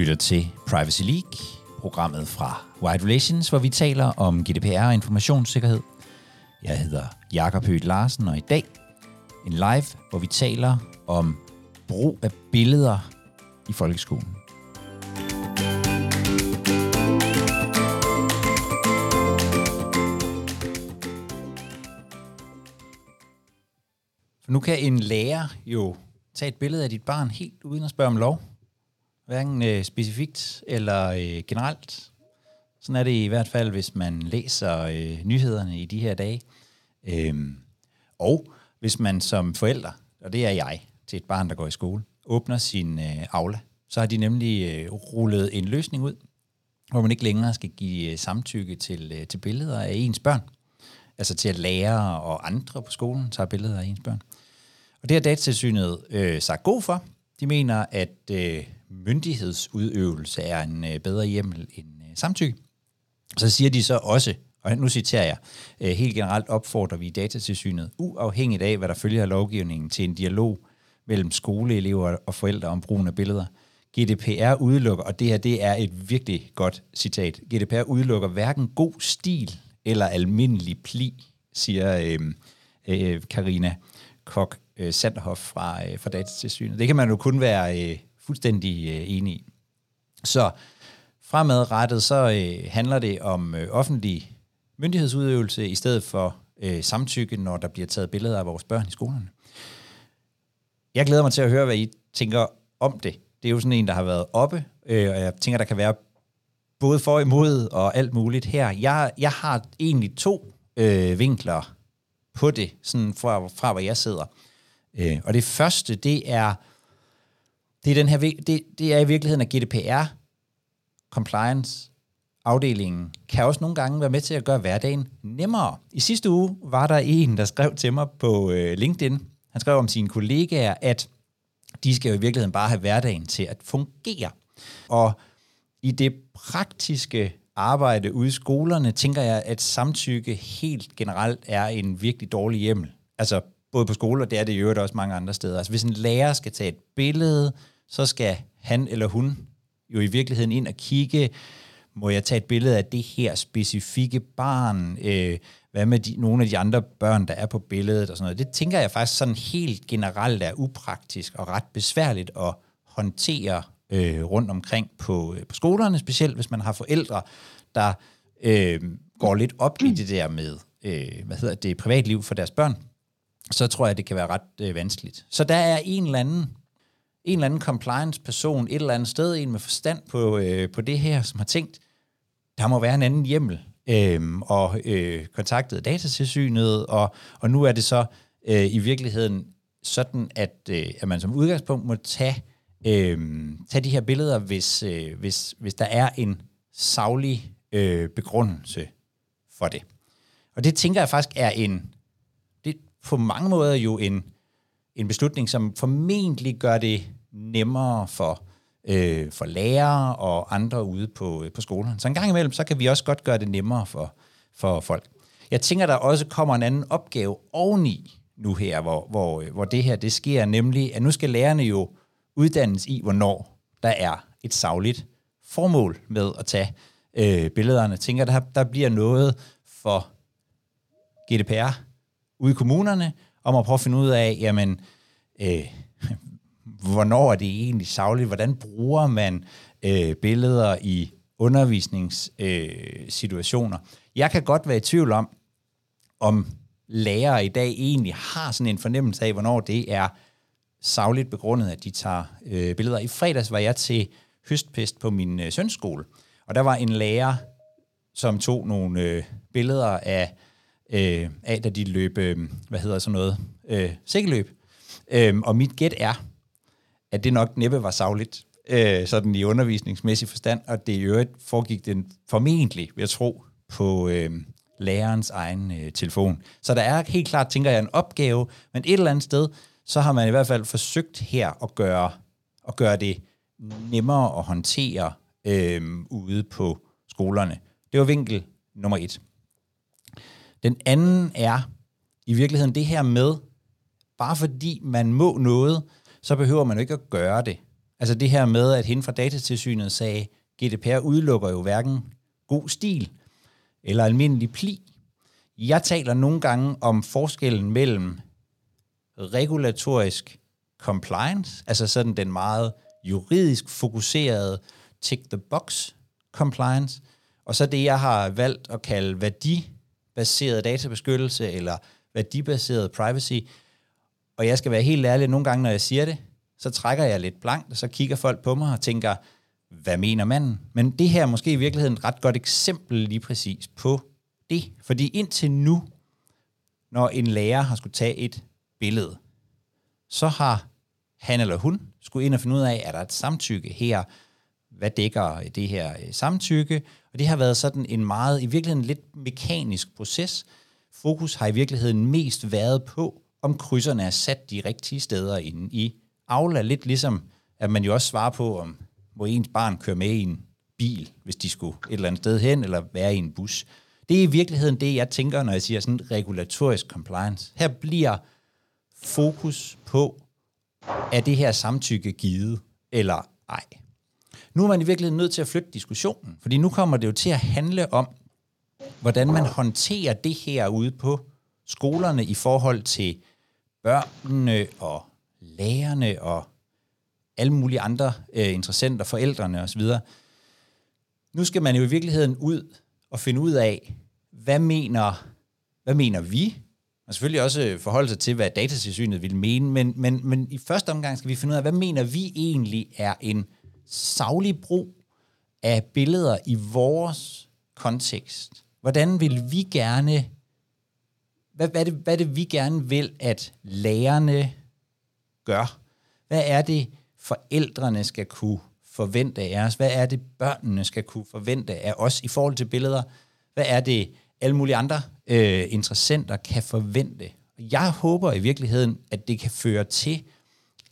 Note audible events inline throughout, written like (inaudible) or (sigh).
lytter til Privacy League, programmet fra White Relations, hvor vi taler om GDPR og informationssikkerhed. Jeg hedder Jakob Høgh Larsen, og i dag en live, hvor vi taler om brug af billeder i folkeskolen. For nu kan en lærer jo tage et billede af dit barn helt uden at spørge om lov. Hverken øh, specifikt eller øh, generelt. Sådan er det i hvert fald, hvis man læser øh, nyhederne i de her dage. Øhm, og hvis man som forælder, og det er jeg, til et barn, der går i skole, åbner sin øh, aula, så har de nemlig øh, rullet en løsning ud, hvor man ikke længere skal give øh, samtykke til, øh, til billeder af ens børn. Altså til at lærere og andre på skolen tager billeder af ens børn. Og det har datatilsynet øh, sagt god for. De mener, at øh, myndighedsudøvelse er en øh, bedre hjemmel end øh, samtykke. Så siger de så også, og nu citerer jeg, øh, helt generelt opfordrer vi datatilsynet, uafhængigt af, hvad der følger af lovgivningen, til en dialog mellem skoleelever og forældre om brugen af billeder. GDPR udelukker, og det her det er et virkelig godt citat, GDPR udelukker hverken god stil eller almindelig pli, siger øh, øh, Karina Kok øh, Sanderhoff fra, øh, fra Datatilsynet. Det kan man jo kun være øh, fuldstændig øh, enig i. Så fremadrettet så øh, handler det om øh, offentlig myndighedsudøvelse i stedet for øh, samtykke, når der bliver taget billeder af vores børn i skolerne. Jeg glæder mig til at høre, hvad I tænker om det. Det er jo sådan en, der har været oppe, øh, og jeg tænker, der kan være både for og imod og alt muligt her. Jeg, jeg har egentlig to øh, vinkler på det, sådan fra, fra hvor jeg sidder. Øh, og det første, det er, det er, den her, det, det er i virkeligheden, at GDPR, compliance, afdelingen, kan også nogle gange være med til at gøre hverdagen nemmere. I sidste uge var der en, der skrev til mig på øh, LinkedIn, han skrev om sine kollegaer, at de skal jo i virkeligheden bare have hverdagen til at fungere. Og i det praktiske arbejde ude i skolerne, tænker jeg, at samtykke helt generelt er en virkelig dårlig hjemmel. Altså både på skoler, det er det i øvrigt også mange andre steder. Altså hvis en lærer skal tage et billede, så skal han eller hun jo i virkeligheden ind og kigge, må jeg tage et billede af det her specifikke barn, øh, hvad med de, nogle af de andre børn, der er på billedet og sådan noget. Det tænker jeg faktisk sådan helt generelt er upraktisk og ret besværligt at håndtere øh, rundt omkring på, øh, på skolerne, specielt hvis man har forældre, der øh, går lidt op i det der med, øh, hvad hedder det, privatliv for deres børn, så tror jeg, det kan være ret øh, vanskeligt. Så der er en eller anden en eller anden compliance-person et eller andet sted, en med forstand på, øh, på det her, som har tænkt, der må være en anden hjemmel, øh, og øh, kontaktet datatilsynet, og, og nu er det så øh, i virkeligheden sådan, at, øh, at man som udgangspunkt må tage, øh, tage de her billeder, hvis, øh, hvis, hvis der er en savlig øh, begrundelse for det. Og det tænker jeg faktisk er en, på mange måder jo en, en beslutning, som formentlig gør det nemmere for, øh, for lærere og andre ude på, øh, på skolerne. Så en gang imellem, så kan vi også godt gøre det nemmere for, for folk. Jeg tænker, der også kommer en anden opgave oveni nu her, hvor, hvor, øh, hvor det her det sker, nemlig at nu skal lærerne jo uddannes i, hvornår der er et savligt formål med at tage øh, billederne. Jeg tænker, der, der bliver noget for GDPR ude i kommunerne, om at prøve at finde ud af, jamen, øh, hvornår er det egentlig savligt? Hvordan bruger man øh, billeder i undervisningssituationer? Øh, jeg kan godt være i tvivl om, om lærere i dag egentlig har sådan en fornemmelse af, hvornår det er savligt begrundet, at de tager øh, billeder. I fredags var jeg til høstpest på min øh, sønskole, og der var en lærer, som tog nogle øh, billeder af, øh, af, da de løb, øh, hvad hedder sådan noget, øh, sikkeløb. Øh, og mit gæt er, at det nok næppe var savligt, øh, sådan i undervisningsmæssig forstand, og det i øvrigt foregik den formentlig, vil jeg tro, på øh, lærerens egen øh, telefon. Så der er helt klart, tænker jeg, en opgave, men et eller andet sted, så har man i hvert fald forsøgt her at gøre, at gøre det nemmere at håndtere øh, ude på skolerne. Det var vinkel nummer et. Den anden er i virkeligheden det her med, bare fordi man må noget, så behøver man jo ikke at gøre det. Altså det her med, at hende fra datatilsynet sagde, GDPR udelukker jo hverken god stil eller almindelig pli. Jeg taler nogle gange om forskellen mellem regulatorisk compliance, altså sådan den meget juridisk fokuserede tick-the-box compliance, og så det, jeg har valgt at kalde baseret databeskyttelse eller værdibaseret privacy. Og jeg skal være helt ærlig, nogle gange, når jeg siger det, så trækker jeg lidt blankt, og så kigger folk på mig og tænker, hvad mener manden? Men det her er måske i virkeligheden et ret godt eksempel lige præcis på det. Fordi indtil nu, når en lærer har skulle tage et billede, så har han eller hun skulle ind og finde ud af, er der et samtykke her? Hvad dækker det her øh, samtykke? Og det har været sådan en meget, i virkeligheden lidt mekanisk proces. Fokus har i virkeligheden mest været på, om krydserne er sat de rigtige steder inde i Aula. Lidt ligesom, at man jo også svarer på, om må ens barn køre med i en bil, hvis de skulle et eller andet sted hen, eller være i en bus. Det er i virkeligheden det, jeg tænker, når jeg siger sådan regulatorisk compliance. Her bliver fokus på, er det her samtykke givet eller ej. Nu er man i virkeligheden nødt til at flytte diskussionen, fordi nu kommer det jo til at handle om, hvordan man håndterer det her ude på skolerne i forhold til børnene og lærerne og alle mulige andre øh, interessenter, forældrene osv. Nu skal man jo i virkeligheden ud og finde ud af, hvad mener, hvad mener vi? Og selvfølgelig også øh, forholde sig til, hvad datatilsynet vil mene, men, men, men i første omgang skal vi finde ud af, hvad mener vi egentlig er en savlig brug af billeder i vores kontekst? Hvordan vil vi gerne, hvad, hvad, er det, hvad er det vi gerne vil, at lærerne gør? Hvad er det, forældrene skal kunne forvente af os? Hvad er det, børnene skal kunne forvente af os i forhold til billeder? Hvad er det, alle mulige andre øh, interessenter kan forvente? Jeg håber i virkeligheden, at det kan føre til,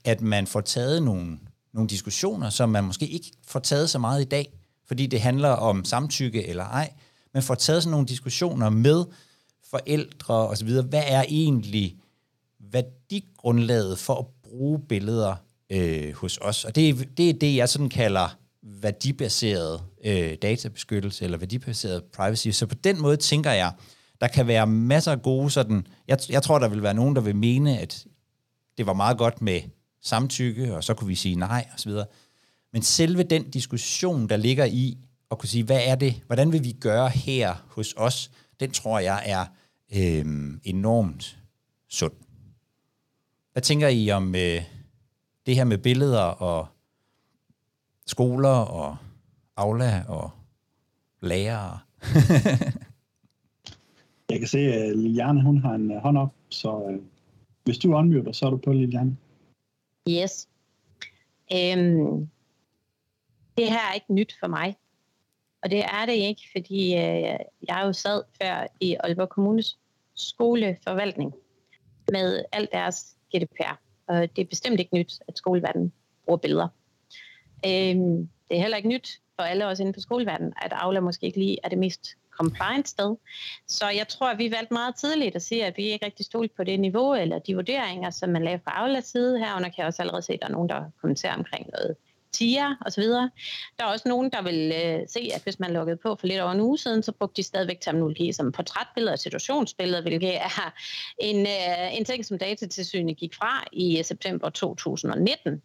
at man får taget nogle, nogle diskussioner, som man måske ikke får taget så meget i dag, fordi det handler om samtykke eller ej, men får taget sådan nogle diskussioner med forældre osv. Hvad er egentlig værdigrundlaget for at bruge billeder øh, hos os. Og det, det er det, jeg sådan kalder værdibaseret øh, databeskyttelse eller værdibaseret privacy. Så på den måde tænker jeg, der kan være masser af gode sådan... Jeg, jeg tror, der vil være nogen, der vil mene, at det var meget godt med samtykke, og så kunne vi sige nej osv. Men selve den diskussion, der ligger i at kunne sige, hvad er det, hvordan vil vi gøre her hos os, den tror jeg er øh, enormt sund. Hvad tænker I om, øh, det her med billeder og skoler og Aula og lærere. (laughs) jeg kan se, at Liliane hun har en øh, hånd op, så øh, hvis du unmuter, så er du på, Liliane. Yes. Øhm, det her er ikke nyt for mig. Og det er det ikke, fordi øh, jeg jo sad før i Aalborg Kommunes skoleforvaltning med alt deres GDPR. Og det er bestemt ikke nyt, at skoleverdenen bruger billeder. Øhm, det er heller ikke nyt for alle os inden for skoleverdenen, at Aula måske ikke lige er det mest compliance sted. Så jeg tror, at vi valgte meget tidligt at sige, at vi ikke rigtig stolte på det niveau, eller de vurderinger, som man lavede fra Aulas side. Herunder kan jeg også allerede se, at der er nogen, der kommenterer omkring noget TIA osv. Der er også nogen, der vil øh, se, at hvis man lukkede på for lidt over en uge siden, så brugte de stadigvæk terminologi som portrætbilleder og situationsbilleder, hvilket er en, øh, en ting, som datatilsynet gik fra i september 2019.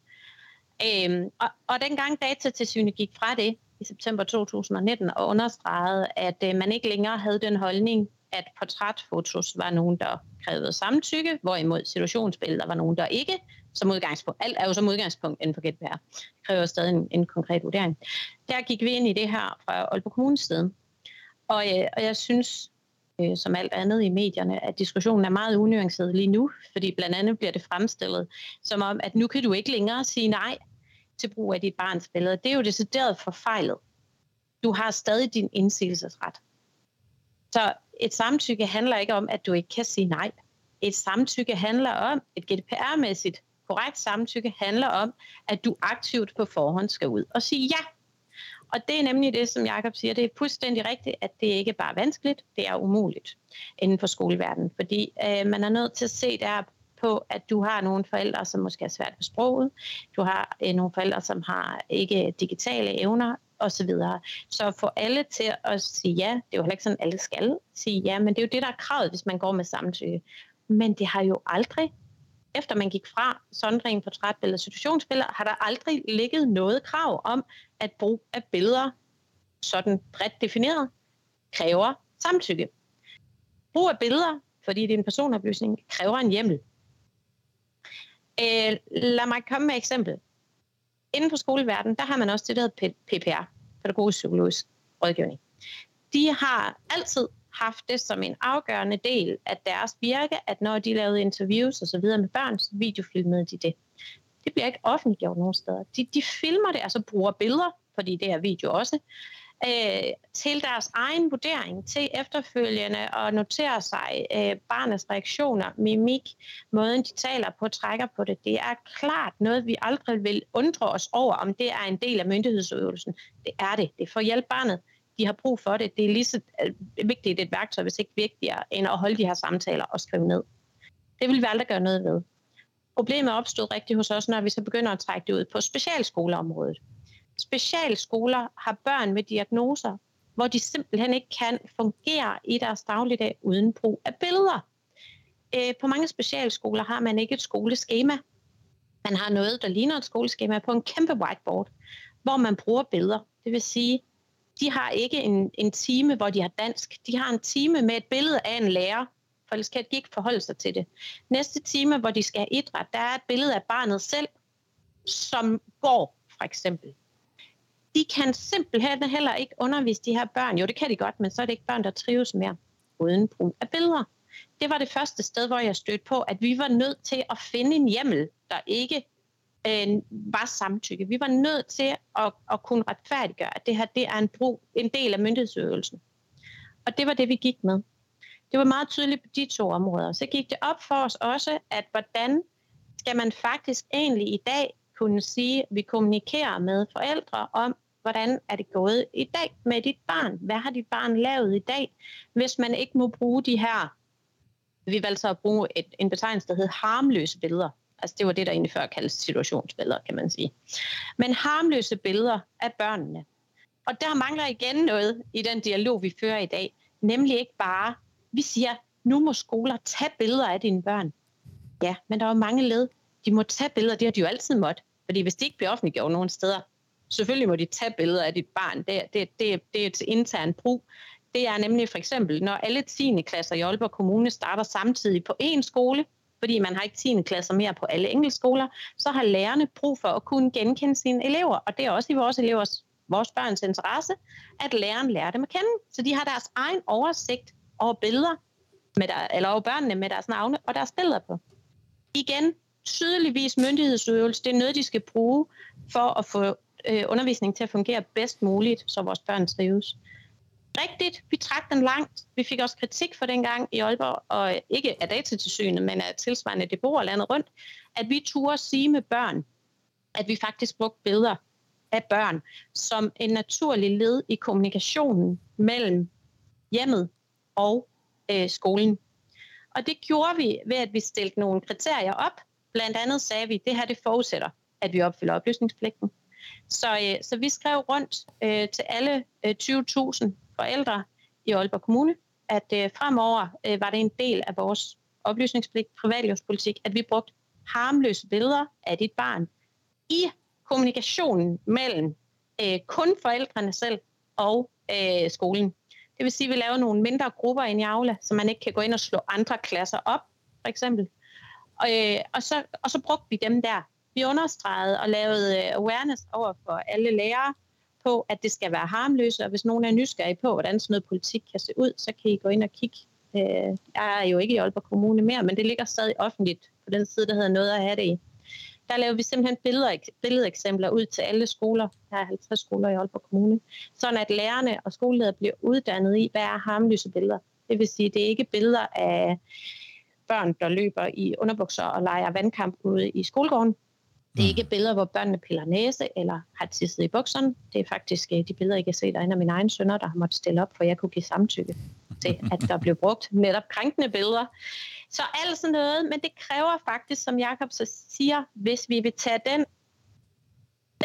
Øhm, og, og dengang datatilsynet gik fra det i september 2019 og understregede, at øh, man ikke længere havde den holdning, at portrætfotos var nogen, der krævede samtykke, hvorimod situationsbilleder var nogen, der ikke, som udgangspunkt. Alt er jo som udgangspunkt inden for GDPR. Det kræver stadig en, en konkret vurdering. Der gik vi ind i det her fra Aalborg Kommunes side. Og, øh, og jeg synes, øh, som alt andet i medierne, at diskussionen er meget unuanceret lige nu, fordi blandt andet bliver det fremstillet som om, at nu kan du ikke længere sige nej til brug af dit barns billede. Det er jo decideret forfejlet. Du har stadig din indsigelsesret. Så et samtykke handler ikke om, at du ikke kan sige nej. Et samtykke handler om, et GDPR-mæssigt korrekt samtykke handler om, at du aktivt på forhånd skal ud og sige ja. Og det er nemlig det, som Jakob siger, det er fuldstændig rigtigt, at det ikke bare er vanskeligt, det er umuligt inden for skoleverdenen. Fordi øh, man er nødt til at se der på, at du har nogle forældre, som måske er svært ved sproget, du har øh, nogle forældre, som har ikke digitale evner, osv. Så, så få alle til at sige ja, det er jo heller ikke sådan, alle skal sige ja, men det er jo det, der er kravet, hvis man går med samtykke. Men det har jo aldrig, efter man gik fra sondringen på trætbilleder og situationsbilleder, har der aldrig ligget noget krav om, at brug af billeder, sådan bredt defineret, kræver samtykke. Brug af billeder, fordi det er en personoplysning, kræver en hjemmel. Øh, lad mig komme med et eksempel. Inden for skoleverdenen, der har man også det, der hedder PPR, pædagogisk psykologisk rådgivning. De har altid haft det som en afgørende del af deres virke, at når de lavede interviews og så videre med børn, så videofilmede de det. Det bliver ikke offentliggjort nogen steder. De, de filmer det, altså bruger billeder, fordi det er video også, øh, til deres egen vurdering, til efterfølgende at notere sig øh, barnets reaktioner, mimik, måden de taler på, trækker på det. Det er klart noget, vi aldrig vil undre os over, om det er en del af myndighedsøvelsen. Det er det. Det er for at hjælpe barnet. De har brug for det. Det er lige så øh, vigtigt et værktøj, hvis ikke vigtigere, end at holde de her samtaler og skrive ned. Det vil vi aldrig gøre noget ved. Problemet opstod rigtig hos os, når vi så begynder at trække det ud på specialskoleområdet specialskoler har børn med diagnoser, hvor de simpelthen ikke kan fungere i deres dagligdag uden brug af billeder. Øh, på mange specialskoler har man ikke et skoleskema. Man har noget, der ligner et skoleskema på en kæmpe whiteboard, hvor man bruger billeder. Det vil sige, de har ikke en, en time, hvor de har dansk. De har en time med et billede af en lærer, for ellers kan de ikke forholde sig til det. Næste time, hvor de skal have idræt, der er et billede af barnet selv, som går, for eksempel de kan simpelthen heller ikke undervise de her børn. Jo, det kan de godt, men så er det ikke børn, der trives mere uden brug af billeder. Det var det første sted, hvor jeg stødte på, at vi var nødt til at finde en hjemmel, der ikke øh, var samtykke. Vi var nødt til at, at kunne retfærdiggøre, at det her det er en, brug, en del af myndighedsøvelsen. Og det var det, vi gik med. Det var meget tydeligt på de to områder. Så gik det op for os også, at hvordan skal man faktisk egentlig i dag kunne sige, at vi kommunikerer med forældre om, hvordan er det gået i dag med dit barn? Hvad har dit barn lavet i dag? Hvis man ikke må bruge de her, vi valgte så at bruge et, en betegnelse, der hedder harmløse billeder. Altså det var det, der egentlig før kaldes situationsbilleder, kan man sige. Men harmløse billeder af børnene. Og der mangler igen noget i den dialog, vi fører i dag. Nemlig ikke bare, vi siger, nu må skoler tage billeder af dine børn. Ja, men der er jo mange led. De må tage billeder, det har de jo altid måtte. Fordi hvis de ikke bliver offentliggjort nogen steder, selvfølgelig må de tage billeder af dit barn. Det, det, det, det er et internt brug. Det er nemlig for eksempel, når alle 10. klasser i Aalborg Kommune starter samtidig på én skole, fordi man har ikke 10. klasser mere på alle enkeltskoler, så har lærerne brug for at kunne genkende sine elever, og det er også i vores elevers, vores børns interesse, at læreren lærer dem at kende. Så de har deres egen oversigt over billeder, med der, eller over børnene med deres navne og deres billeder på. Igen, tydeligvis myndighedsøvelse, det er noget, de skal bruge for at få øh, undervisning til at fungere bedst muligt, så vores børn trives. Rigtigt, vi trak den langt. Vi fik også kritik for den gang i Aalborg, og ikke af datatilsynet, men af tilsvarende deboer landet rundt, at vi turde sige med børn, at vi faktisk brugte billeder af børn som en naturlig led i kommunikationen mellem hjemmet og øh, skolen. Og det gjorde vi ved, at vi stillede nogle kriterier op. Blandt andet sagde vi, at det her det forudsætter, at vi opfylder oplysningspligten. Så, øh, så vi skrev rundt øh, til alle øh, 20.000 forældre i Aalborg Kommune, at øh, fremover øh, var det en del af vores oplysningspligt, privatlivspolitik, at vi brugte harmløse billeder af dit barn i kommunikationen mellem øh, kun forældrene selv og øh, skolen. Det vil sige, at vi laver nogle mindre grupper ind i Aula, så man ikke kan gå ind og slå andre klasser op, for eksempel. Og, øh, og, så, og så brugte vi dem der vi understregede og lavede øh, awareness over for alle lærere på, at det skal være harmløst, og hvis nogen er nysgerrige på, hvordan sådan noget politik kan se ud, så kan I gå ind og kigge. Øh, jeg er jo ikke i Aalborg Kommune mere, men det ligger stadig offentligt på den side, der hedder noget at have det i. Der laver vi simpelthen billeder, billedeksempler ud til alle skoler. Der er 50 skoler i Aalborg Kommune. Sådan at lærerne og skoleledere bliver uddannet i, hvad er harmløse billeder. Det vil sige, det er ikke billeder af børn, der løber i underbukser og leger vandkamp ude i skolegården. Det er mm. ikke billeder, hvor børnene piller næse eller har tisset i bukserne. Det er faktisk øh, de billeder, jeg kan se, der er en af mine egne sønner, der har måttet stille op, for jeg kunne give samtykke til, at der blev brugt netop krænkende billeder. Så alt sådan noget, men det kræver faktisk, som Jakob så siger, hvis vi vil tage den,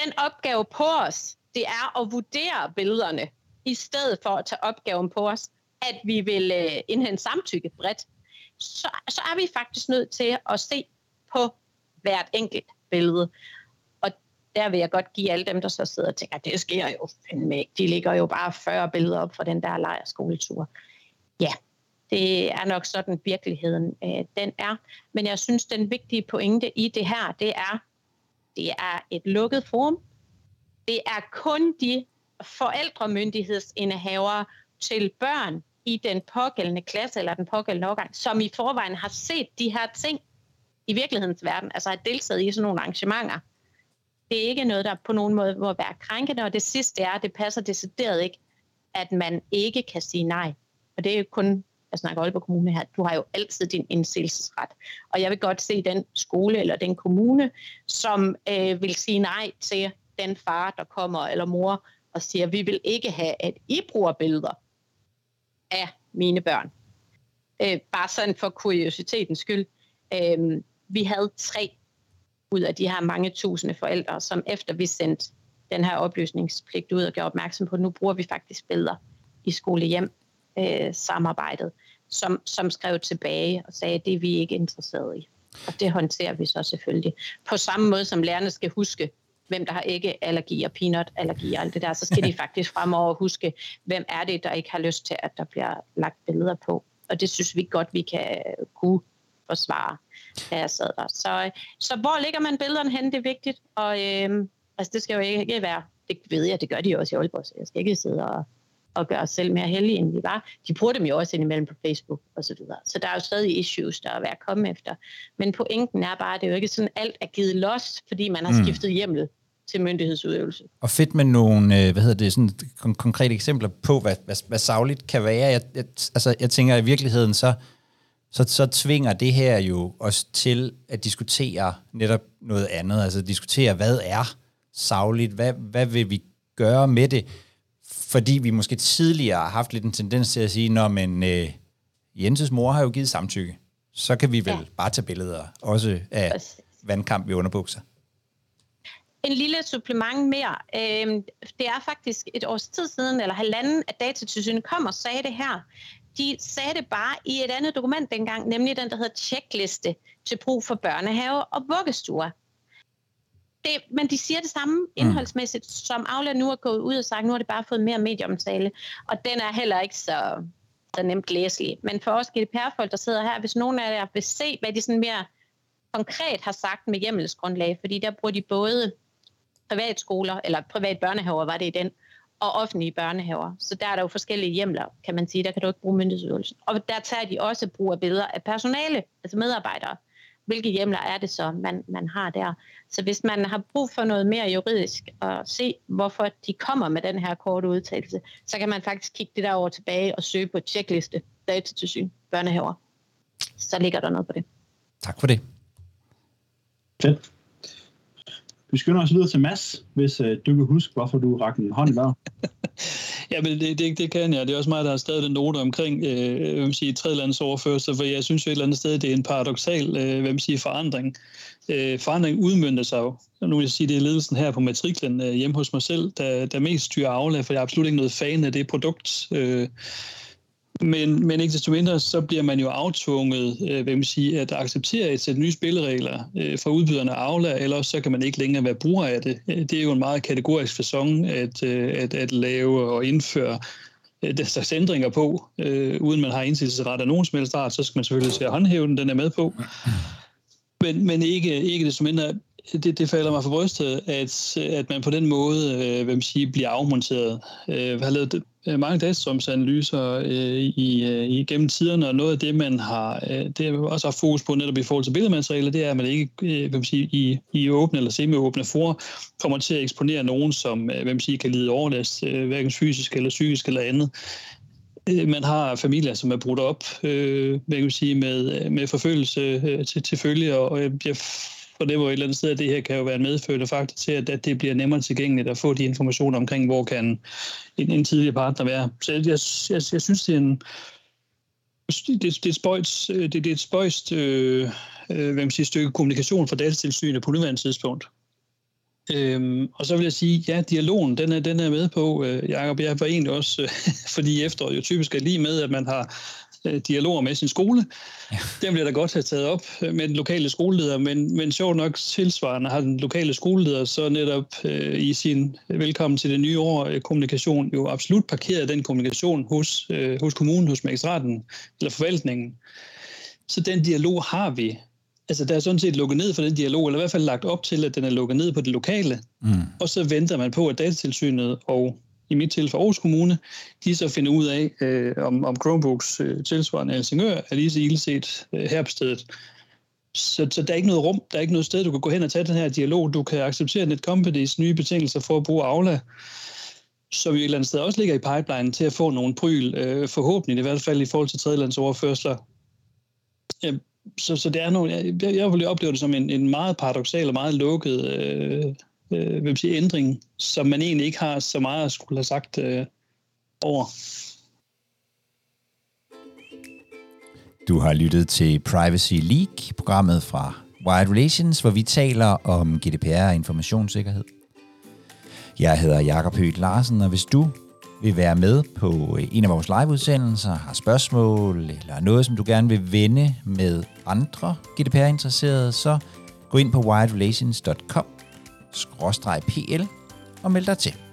den opgave på os, det er at vurdere billederne, i stedet for at tage opgaven på os, at vi vil øh, indhente samtykke bredt, så, så er vi faktisk nødt til at se på hvert enkelt billede. Og der vil jeg godt give alle dem, der så sidder og tænker, at det sker jo fandme ikke. De ligger jo bare 40 billeder op fra den der lejrskoletur. Ja, det er nok sådan virkeligheden øh, den er. Men jeg synes, den vigtige pointe i det her, det er, det er et lukket forum. Det er kun de forældremyndighedsindehavere til børn i den pågældende klasse eller den pågældende årgang, som i forvejen har set de her ting i virkelighedens verden, altså har deltaget i sådan nogle arrangementer. Det er ikke noget, der på nogen måde må være krænkende, og det sidste er, at det passer decideret ikke, at man ikke kan sige nej. Og det er jo kun, jeg snakker Aalborg Kommune her, du har jo altid din indsigelsesret. Og jeg vil godt se den skole eller den kommune, som øh, vil sige nej til den far, der kommer, eller mor, og siger, vi vil ikke have, at I bruger billeder af mine børn. Øh, bare sådan for kuriositetens skyld. Øh, vi havde tre ud af de her mange tusinde forældre, som efter vi sendte den her oplysningspligt ud og gjorde opmærksom på, at nu bruger vi faktisk billeder i skolehjem øh, samarbejdet, som, som skrev tilbage og sagde, at det er vi ikke interesseret i. Og det håndterer vi så selvfølgelig. På samme måde som lærerne skal huske, hvem der har ikke allergi og peanut-allergi og alt det der, så skal de (laughs) faktisk fremover huske, hvem er det, der ikke har lyst til, at der bliver lagt billeder på. Og det synes vi godt, vi kan kunne forsvare, da jeg sad der. Så, så hvor ligger man billederne hen, det er vigtigt. Og øhm, altså, det skal jo ikke være, det ved jeg, det gør de jo også i Aalborg, så jeg skal ikke sidde og, og gøre os selv mere heldige, end vi var. De bruger dem jo også indimellem på Facebook og så videre. Så der er jo stadig issues, der er værd at komme efter. Men pointen er bare, at det er jo ikke sådan, alt er givet los, fordi man har mm. skiftet hjemmel til myndighedsudøvelse. Og fedt med nogle, øh, hvad hedder det, sådan kon- konkrete eksempler på, hvad, hvad, hvad savligt kan være. Jeg, jeg, altså, jeg tænker i virkeligheden, så, så, så tvinger det her jo os til at diskutere netop noget andet. Altså diskutere, hvad er savligt? Hvad, hvad vil vi gøre med det? Fordi vi måske tidligere har haft lidt en tendens til at sige, når men øh, Jenses mor har jo givet samtykke, så kan vi vel ja. bare tage billeder, også af vandkamp i underbukser en lille supplement mere. Øh, det er faktisk et års tid siden, eller halvanden, at datatilsynet kom og sagde det her. De sagde det bare i et andet dokument dengang, nemlig den, der hedder checkliste til brug for børnehaver og vuggestuer. Det, men de siger det samme mm. indholdsmæssigt, som Aula nu er gået ud og sagt, nu har det bare fået mere medieomtale, og den er heller ikke så, så nemt læselig. Men for os GDPR-folk, der sidder her, hvis nogen af jer vil se, hvad de sådan mere konkret har sagt med hjemmelsgrundlag, fordi der bruger de både privatskoler, eller privat børnehaver var det i den, og offentlige børnehaver. Så der er der jo forskellige hjemler, kan man sige. Der kan du ikke bruge myndighedsøvelsen. Og der tager de også brug af billeder af personale, altså medarbejdere. Hvilke hjemler er det så, man, man har der? Så hvis man har brug for noget mere juridisk og se, hvorfor de kommer med den her korte udtalelse, så kan man faktisk kigge det der over tilbage og søge på checkliste, datatilsyn, børnehaver. Så ligger der noget på det. Tak for det. Fedt. Vi skynder os videre til Mads, hvis øh, du kan huske, hvorfor du rakte en hånd i vejret. (laughs) ja, men det, det, det kan jeg. Det er også mig, der har skrevet den note omkring øh, hvad siger, tredjelands for jeg synes jo et eller andet sted, det er en paradoxal øh, hvad man siger, forandring. Øh, forandring udmyndte sig jo. Nu vil jeg sige, det er ledelsen her på matriklen øh, hjemme hos mig selv, der, der mest styrer aflag, for jeg er absolut ikke noget fan af det produkt. Øh, men, men ikke desto mindre, så bliver man jo aftvunget, øh, hvad man sige, at acceptere et sæt nye spilleregler øh, fra udbyderne af Aula, eller så kan man ikke længere være bruger af det. Øh, det er jo en meget kategorisk fasong at, øh, at, at lave og indføre øh, den slags ændringer på, øh, uden man har indsigelsesret af nogen som helst art, så skal man selvfølgelig til at håndhæve den, den er med på. Men, men ikke, ikke desto mindre, det, det falder mig for brystet, at, at man på den måde øh, hvad man sige, bliver afmonteret. Øh, har lavet øh, mange datastrømsanalyser øh, i, øh, i gennem tiderne, og noget af det, man har, øh, det er også har fokus på netop i forhold til billedmaterialer, det er, at man ikke øh, hvad man sige, i, i åbne eller semi-åbne for kommer til at eksponere nogen, som øh, hvad man sige, kan lide overlast, øh, hverken fysisk eller psykisk eller andet. Øh, man har familier, som er brudt op øh, hvad kan sige, med, øh, med forfølgelse øh, til, til følge, og jeg fornemmer et eller andet sted, at det her kan jo være en medfødende faktor til, at, at det bliver nemmere tilgængeligt at få de informationer omkring, hvor kan en, en tidligere partner være. Så jeg, jeg, jeg, jeg synes, det er en, det, det, er et spøjst, øh, det, det er et spøjst øh, øh, hvad man siger, stykke kommunikation fra datatilsynet på nuværende tidspunkt. Øhm, og så vil jeg sige, ja, dialogen, den er, den er med på, øh, Jacob. Jeg var egentlig også, øh, (laughs) fordi efteråret jo typisk er lige med, at man har dialoger med sin skole. Ja. Den bliver da godt have taget op med den lokale skoleleder, men, men sjovt nok tilsvarende har den lokale skoleleder så netop øh, i sin velkommen til det nye år øh, kommunikation jo absolut parkeret den kommunikation hos, øh, hos kommunen, hos magistraten eller forvaltningen. Så den dialog har vi altså der er sådan set lukket ned for den dialog, eller i hvert fald lagt op til, at den er lukket ned på det lokale. Mm. Og så venter man på, at datatilsynet og i mit tilfælde for Aarhus Kommune, de så finder ud af, øh, om, om Chromebooks øh, tilsvarende Helsingør er lige så ildset øh, her på stedet. Så, så der er ikke noget rum, der er ikke noget sted, du kan gå hen og tage den her dialog. Du kan acceptere Netcompanies nye betingelser for at bruge Aula, som jo et eller andet sted også ligger i pipeline til at få nogle pryl, øh, forhåbentlig i hvert fald i forhold til tredjelandsoverførsler. Ja, så, så det er nogle, jeg, jeg vil opleve det som en, en meget paradoxal og meget lukket øh, øh, vil sige, ændring, som man egentlig ikke har så meget at skulle have sagt øh, over. Du har lyttet til Privacy League, programmet fra Wired Relations, hvor vi taler om GDPR og informationssikkerhed. Jeg hedder Jakob Høgh Larsen, og hvis du vil være med på en af vores liveudsendelser, har spørgsmål eller noget, som du gerne vil vende med andre GDPR-interesserede, så gå ind på wiredrelations.com pl og meld dig til.